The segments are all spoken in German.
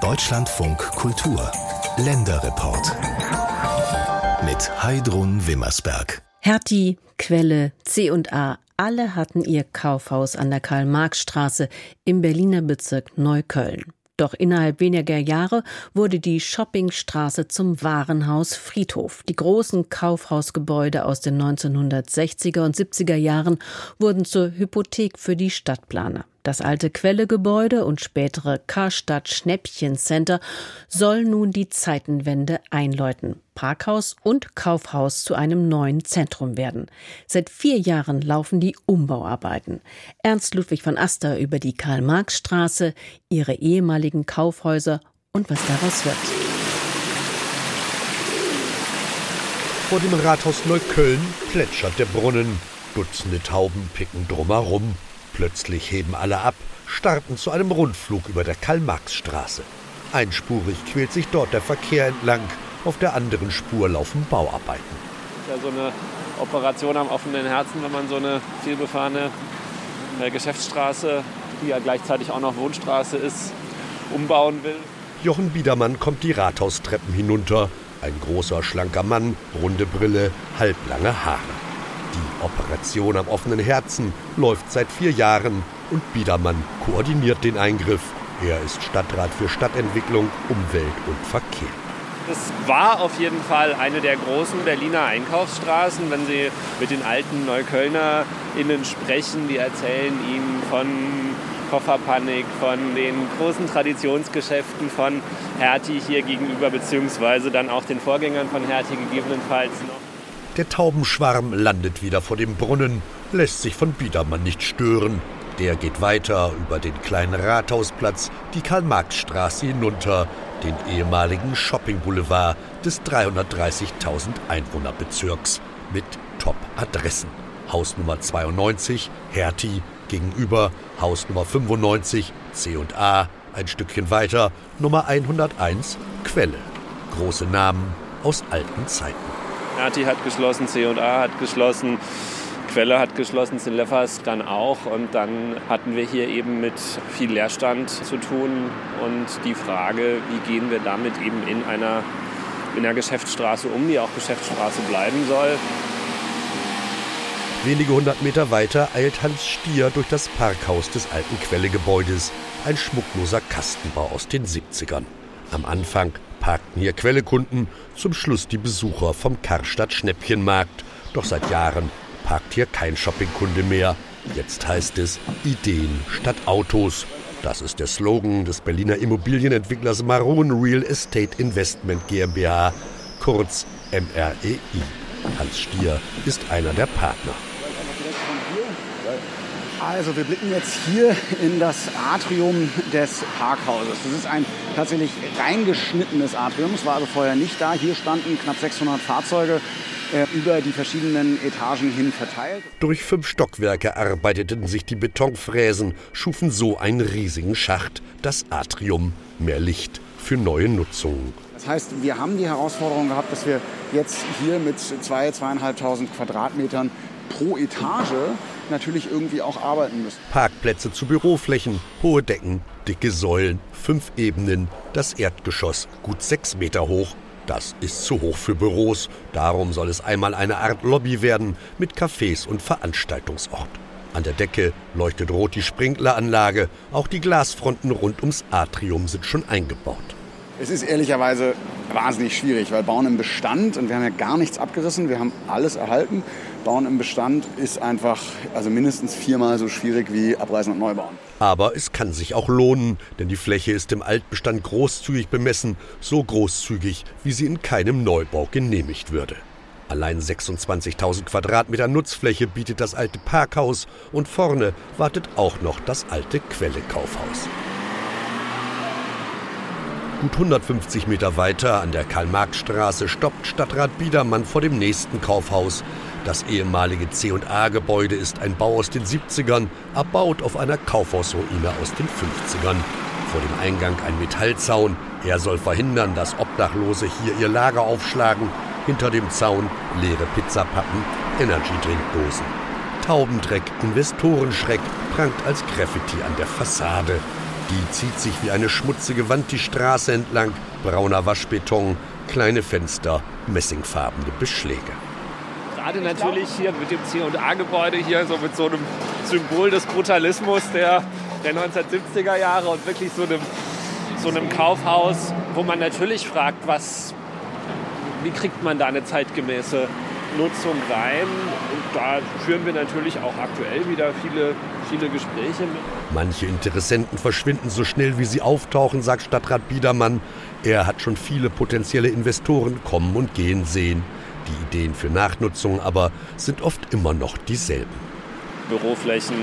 Deutschlandfunk Kultur Länderreport mit Heidrun Wimmersberg. Hertie, Quelle, C&A, alle hatten ihr Kaufhaus an der Karl-Marx-Straße im Berliner Bezirk Neukölln. Doch innerhalb weniger Jahre wurde die Shoppingstraße zum Warenhaus Friedhof. Die großen Kaufhausgebäude aus den 1960er und 70er Jahren wurden zur Hypothek für die Stadtplaner. Das alte Quellegebäude und spätere Karstadt Schnäppchencenter soll nun die Zeitenwende einläuten. Parkhaus und Kaufhaus zu einem neuen Zentrum werden. Seit vier Jahren laufen die Umbauarbeiten. Ernst Ludwig von Aster über die Karl-Marx-Straße, ihre ehemaligen Kaufhäuser und was daraus wird. Vor dem Rathaus Neukölln plätschert der Brunnen. Dutzende Tauben picken drumherum. Plötzlich heben alle ab, starten zu einem Rundflug über der Karl-Marx-Straße. Einspurig quält sich dort der Verkehr entlang. Auf der anderen Spur laufen Bauarbeiten. Das ist ja so eine Operation am offenen Herzen, wenn man so eine vielbefahrene äh, Geschäftsstraße, die ja gleichzeitig auch noch Wohnstraße ist, umbauen will. Jochen Biedermann kommt die Rathaustreppen hinunter. Ein großer, schlanker Mann, runde Brille, halblange Haare. Die Operation am offenen Herzen läuft seit vier Jahren und Biedermann koordiniert den Eingriff. Er ist Stadtrat für Stadtentwicklung, Umwelt und Verkehr. Das war auf jeden Fall eine der großen Berliner Einkaufsstraßen. Wenn Sie mit den alten NeuköllnerInnen sprechen, die erzählen Ihnen von Kofferpanik, von den großen Traditionsgeschäften von Hertie hier gegenüber, beziehungsweise dann auch den Vorgängern von Hertie gegebenenfalls noch. Der Taubenschwarm landet wieder vor dem Brunnen, lässt sich von Biedermann nicht stören. Der geht weiter über den kleinen Rathausplatz, die Karl-Marx-Straße hinunter, den ehemaligen Shopping-Boulevard des 330.000 Einwohnerbezirks mit Top-Adressen. Hausnummer 92, Hertie, gegenüber Hausnummer 95, C&A, ein Stückchen weiter, Nummer 101, Quelle. Große Namen aus alten Zeiten. Nati hat geschlossen, C&A hat geschlossen, Quelle hat geschlossen, Sinleffers dann auch. Und dann hatten wir hier eben mit viel Leerstand zu tun und die Frage, wie gehen wir damit eben in einer, in einer Geschäftsstraße um, die auch Geschäftsstraße bleiben soll. Wenige hundert Meter weiter eilt Hans Stier durch das Parkhaus des alten Quellegebäudes, ein schmuckloser Kastenbau aus den 70ern. Am Anfang parkten hier Quellekunden, zum Schluss die Besucher vom Karstadt Schnäppchenmarkt. Doch seit Jahren parkt hier kein Shoppingkunde mehr. Jetzt heißt es Ideen statt Autos. Das ist der Slogan des Berliner Immobilienentwicklers Maroon Real Estate Investment GmbH, kurz MREI. Hans Stier ist einer der Partner. Also wir blicken jetzt hier in das Atrium des Parkhauses. Das ist ein tatsächlich reingeschnittenes Atrium. Es war also vorher nicht da. Hier standen knapp 600 Fahrzeuge äh, über die verschiedenen Etagen hin verteilt. Durch fünf Stockwerke arbeiteten sich die Betonfräsen, schufen so einen riesigen Schacht, das Atrium. Mehr Licht für neue Nutzungen. Das heißt, wir haben die Herausforderung gehabt, dass wir jetzt hier mit zwei, zweieinhalbtausend Quadratmetern pro Etage natürlich irgendwie auch arbeiten müssen. Parkplätze zu Büroflächen, hohe Decken, dicke Säulen, fünf Ebenen, das Erdgeschoss gut sechs Meter hoch. Das ist zu hoch für Büros. Darum soll es einmal eine Art Lobby werden mit Cafés und Veranstaltungsort. An der Decke leuchtet rot die Sprinkleranlage. Auch die Glasfronten rund ums Atrium sind schon eingebaut. Es ist ehrlicherweise wahnsinnig schwierig, weil Bauen im Bestand, und wir haben ja gar nichts abgerissen, wir haben alles erhalten. Bauen im Bestand ist einfach also mindestens viermal so schwierig wie Abreißen und Neubauen. Aber es kann sich auch lohnen, denn die Fläche ist im Altbestand großzügig bemessen, so großzügig, wie sie in keinem Neubau genehmigt würde. Allein 26.000 Quadratmeter Nutzfläche bietet das alte Parkhaus und vorne wartet auch noch das alte Quelle-Kaufhaus. Gut 150 Meter weiter an der Karl-Marx-Straße stoppt Stadtrat Biedermann vor dem nächsten Kaufhaus. Das ehemalige C&A-Gebäude ist ein Bau aus den 70ern, erbaut auf einer Kaufhausruine aus den 50ern. Vor dem Eingang ein Metallzaun. Er soll verhindern, dass Obdachlose hier ihr Lager aufschlagen. Hinter dem Zaun leere Pizzapappen, Energy-Drinkdosen. Taubendreck, Investorenschreck prangt als Graffiti an der Fassade. Die zieht sich wie eine schmutzige Wand die Straße entlang, brauner Waschbeton, kleine Fenster, messingfarbene Beschläge. Gerade natürlich hier mit dem C&A-Gebäude hier, so mit so einem Symbol des Brutalismus der, der 1970er Jahre und wirklich so einem, so einem Kaufhaus, wo man natürlich fragt, was, wie kriegt man da eine zeitgemäße Nutzung rein. Und da führen wir natürlich auch aktuell wieder viele, viele Gespräche mit. Manche Interessenten verschwinden so schnell, wie sie auftauchen, sagt Stadtrat Biedermann. Er hat schon viele potenzielle Investoren kommen und gehen sehen. Die Ideen für Nachnutzung aber sind oft immer noch dieselben. Büroflächen,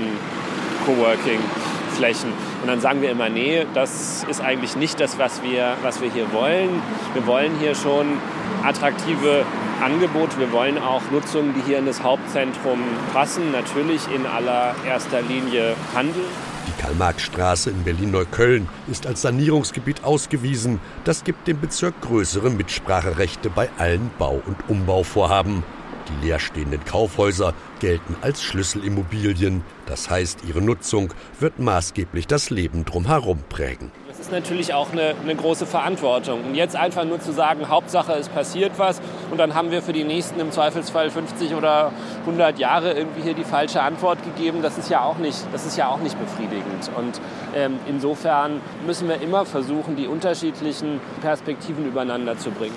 Coworking-Flächen. Und dann sagen wir immer, nee, das ist eigentlich nicht das, was wir, was wir hier wollen. Wir wollen hier schon attraktive Angebote. Wir wollen auch Nutzungen, die hier in das Hauptzentrum passen. Natürlich in allererster Linie Handel. Die Karl-Marx-Straße in Berlin-Neukölln ist als Sanierungsgebiet ausgewiesen. Das gibt dem Bezirk größere Mitspracherechte bei allen Bau- und Umbauvorhaben. Die leerstehenden Kaufhäuser gelten als Schlüsselimmobilien. Das heißt, ihre Nutzung wird maßgeblich das Leben drumherum prägen. Das ist natürlich auch eine, eine, große Verantwortung. Und jetzt einfach nur zu sagen, Hauptsache es passiert was und dann haben wir für die nächsten im Zweifelsfall 50 oder 100 Jahre irgendwie hier die falsche Antwort gegeben, das ist ja auch nicht, das ist ja auch nicht befriedigend. Und ähm, insofern müssen wir immer versuchen, die unterschiedlichen Perspektiven übereinander zu bringen.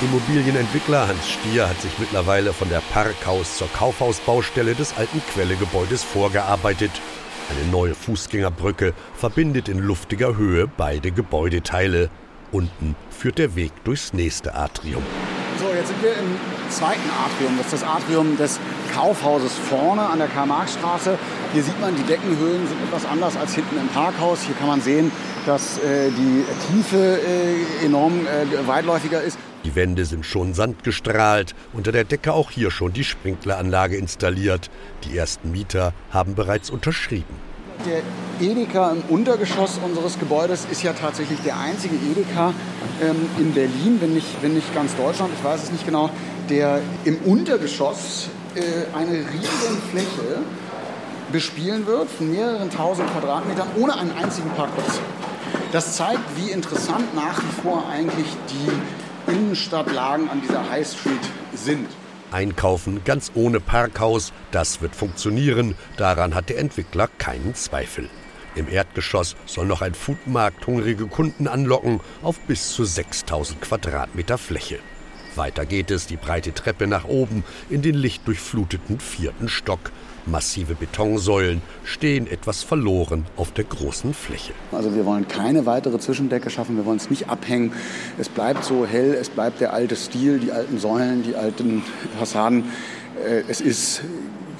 Immobilienentwickler Hans Stier hat sich mittlerweile von der Parkhaus zur Kaufhausbaustelle des alten Quellegebäudes vorgearbeitet. Eine neue Fußgängerbrücke verbindet in luftiger Höhe beide Gebäudeteile. Unten führt der Weg durchs nächste Atrium. So, jetzt sind wir im zweiten Atrium. Das ist das Atrium des Kaufhauses vorne an der Karl-Marx-Straße. Hier sieht man, die Deckenhöhen sind etwas anders als hinten im Parkhaus. Hier kann man sehen, dass äh, die Tiefe äh, enorm äh, weitläufiger ist. Die Wände sind schon sandgestrahlt, unter der Decke auch hier schon die Sprinkleranlage installiert. Die ersten Mieter haben bereits unterschrieben. Der Edeka im Untergeschoss unseres Gebäudes ist ja tatsächlich der einzige Edeka ähm, in Berlin, wenn nicht, wenn nicht ganz Deutschland, ich weiß es nicht genau, der im Untergeschoss äh, eine riesige Fläche bespielen wird von mehreren tausend Quadratmetern ohne einen einzigen Parkplatz. Das zeigt, wie interessant nach wie vor eigentlich die Innenstadtlagen an dieser High Street sind. Einkaufen ganz ohne Parkhaus, das wird funktionieren, daran hat der Entwickler keinen Zweifel. Im Erdgeschoss soll noch ein Foodmarkt hungrige Kunden anlocken auf bis zu 6000 Quadratmeter Fläche. Weiter geht es die breite Treppe nach oben in den lichtdurchfluteten vierten Stock. Massive Betonsäulen stehen etwas verloren auf der großen Fläche. Also wir wollen keine weitere Zwischendecke schaffen, wir wollen es nicht abhängen. Es bleibt so hell, es bleibt der alte Stil, die alten Säulen, die alten Fassaden. Äh, es ist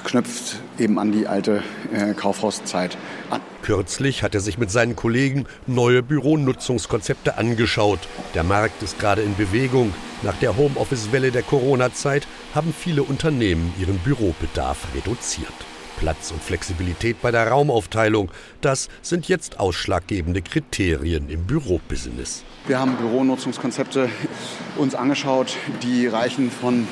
knüpft eben an die alte äh, Kaufhauszeit an. Kürzlich hat er sich mit seinen Kollegen neue Büronutzungskonzepte angeschaut. Der Markt ist gerade in Bewegung. Nach der Homeoffice-Welle der Corona-Zeit haben viele Unternehmen ihren Bürobedarf reduziert. Platz und Flexibilität bei der Raumaufteilung, das sind jetzt ausschlaggebende Kriterien im Bürobusiness. Wir haben Büronutzungskonzepte uns angeschaut, die reichen von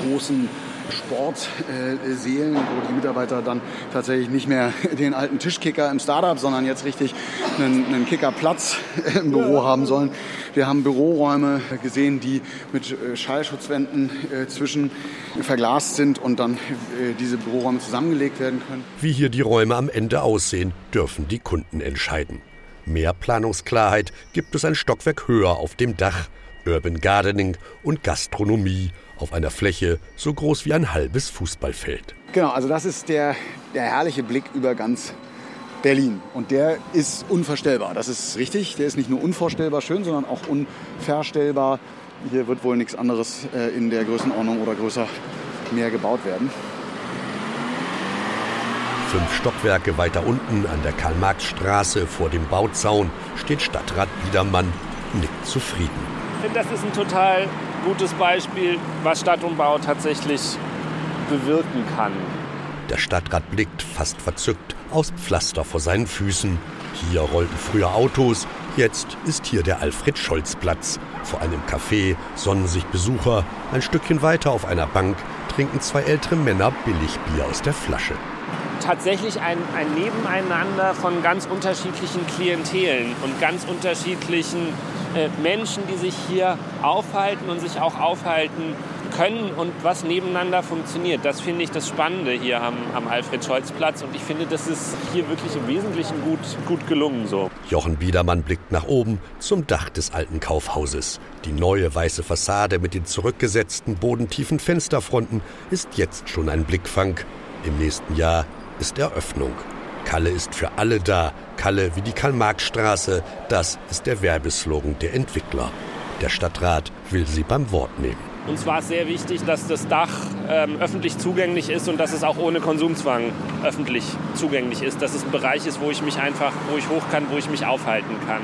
großen Sportsälen, wo die Mitarbeiter dann tatsächlich nicht mehr den alten Tischkicker im Startup, sondern jetzt richtig einen, einen Kickerplatz im Büro haben sollen. Wir haben Büroräume gesehen, die mit äh, Schallschutzwänden äh, zwischen verglast sind und dann äh, diese Büroräume zusammengelegt werden können. Wie hier die Räume am Ende aussehen, dürfen die Kunden entscheiden. Mehr Planungsklarheit gibt es ein Stockwerk höher auf dem Dach. Urban Gardening und Gastronomie auf einer Fläche so groß wie ein halbes Fußballfeld. Genau, also das ist der, der herrliche Blick über ganz Berlin. Und der ist unvorstellbar. Das ist richtig. Der ist nicht nur unvorstellbar schön, sondern auch unverstellbar. Hier wird wohl nichts anderes äh, in der Größenordnung oder größer mehr gebaut werden. Fünf Stockwerke weiter unten an der Karl-Marx-Straße vor dem Bauzaun steht Stadtrat Biedermann nickt zufrieden. Ich finde, das ist ein total gutes Beispiel, was Stadtumbau tatsächlich bewirken kann. Der Stadtrat blickt fast verzückt aus Pflaster vor seinen Füßen. Hier rollten früher Autos, jetzt ist hier der Alfred-Scholz-Platz. Vor einem Café sonnen sich Besucher. Ein Stückchen weiter auf einer Bank trinken zwei ältere Männer Billigbier aus der Flasche. tatsächlich ein, ein Nebeneinander von ganz unterschiedlichen Klientelen und ganz unterschiedlichen Menschen, die sich hier aufhalten und sich auch aufhalten können und was nebeneinander funktioniert. Das finde ich das Spannende hier am, am Alfred-Scholz-Platz und ich finde, das ist hier wirklich im Wesentlichen gut, gut gelungen so. Jochen Biedermann blickt nach oben zum Dach des alten Kaufhauses. Die neue weiße Fassade mit den zurückgesetzten bodentiefen Fensterfronten ist jetzt schon ein Blickfang. Im nächsten Jahr ist Eröffnung. Kalle ist für alle da. Kalle wie die Karl-Marx-Straße. Das ist der Werbeslogan der Entwickler. Der Stadtrat will sie beim Wort nehmen. Uns war es sehr wichtig, dass das Dach ähm, öffentlich zugänglich ist und dass es auch ohne Konsumzwang öffentlich zugänglich ist. Dass es ein Bereich ist, wo ich mich einfach, wo ich hoch kann, wo ich mich aufhalten kann.